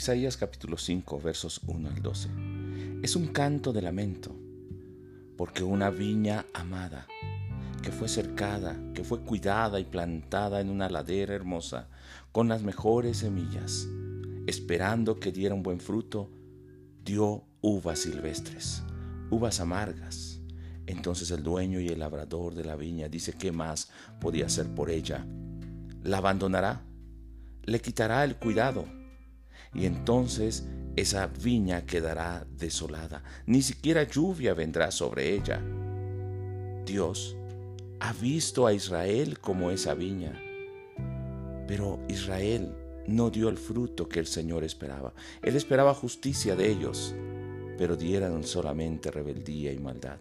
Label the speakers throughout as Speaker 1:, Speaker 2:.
Speaker 1: Isaías capítulo 5 versos 1 al 12. Es un canto de lamento, porque una viña amada, que fue cercada, que fue cuidada y plantada en una ladera hermosa, con las mejores semillas, esperando que diera un buen fruto, dio uvas silvestres, uvas amargas. Entonces el dueño y el labrador de la viña dice qué más podía hacer por ella. La abandonará, le quitará el cuidado y entonces esa viña quedará desolada, ni siquiera lluvia vendrá sobre ella. Dios ha visto a Israel como esa viña, pero Israel no dio el fruto que el Señor esperaba. Él esperaba justicia de ellos, pero dieron solamente rebeldía y maldad.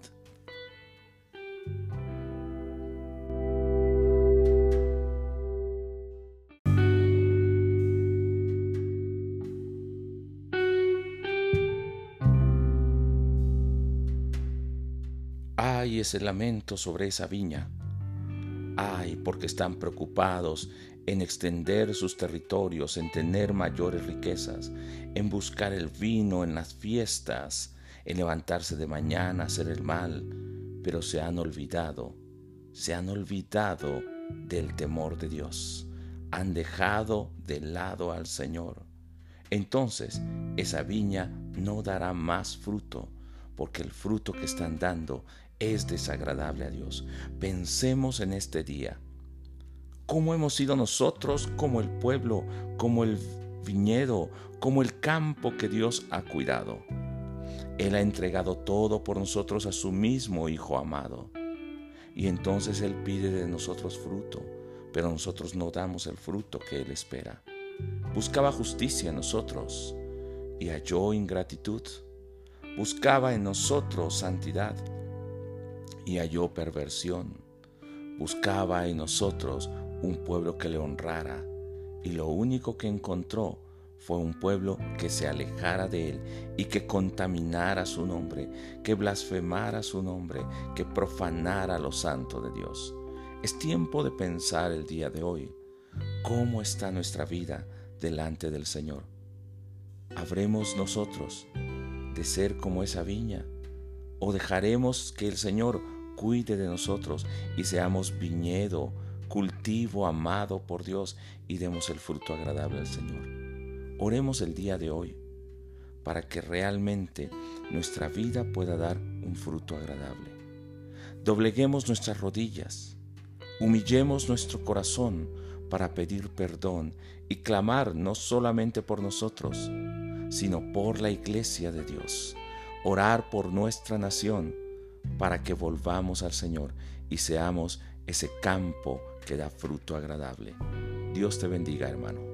Speaker 1: Ay, ese lamento sobre esa viña. Ay, porque están preocupados en extender sus territorios, en tener mayores riquezas, en buscar el vino en las fiestas, en levantarse de mañana, hacer el mal, pero se han olvidado, se han olvidado del temor de Dios, han dejado de lado al Señor. Entonces esa viña no dará más fruto, porque el fruto que están dando es desagradable a Dios. Pensemos en este día. ¿Cómo hemos sido nosotros como el pueblo, como el viñedo, como el campo que Dios ha cuidado? Él ha entregado todo por nosotros a su mismo Hijo amado. Y entonces Él pide de nosotros fruto, pero nosotros no damos el fruto que Él espera. Buscaba justicia en nosotros y halló ingratitud. Buscaba en nosotros santidad y halló perversión. Buscaba en nosotros un pueblo que le honrara y lo único que encontró fue un pueblo que se alejara de él y que contaminara su nombre, que blasfemara su nombre, que profanara lo santo de Dios. Es tiempo de pensar el día de hoy cómo está nuestra vida delante del Señor. ¿Habremos nosotros de ser como esa viña o dejaremos que el Señor cuide de nosotros y seamos viñedo, cultivo amado por Dios y demos el fruto agradable al Señor. Oremos el día de hoy para que realmente nuestra vida pueda dar un fruto agradable. Dobleguemos nuestras rodillas, humillemos nuestro corazón para pedir perdón y clamar no solamente por nosotros, sino por la iglesia de Dios orar por nuestra nación para que volvamos al Señor y seamos ese campo que da fruto agradable. Dios te bendiga, hermano.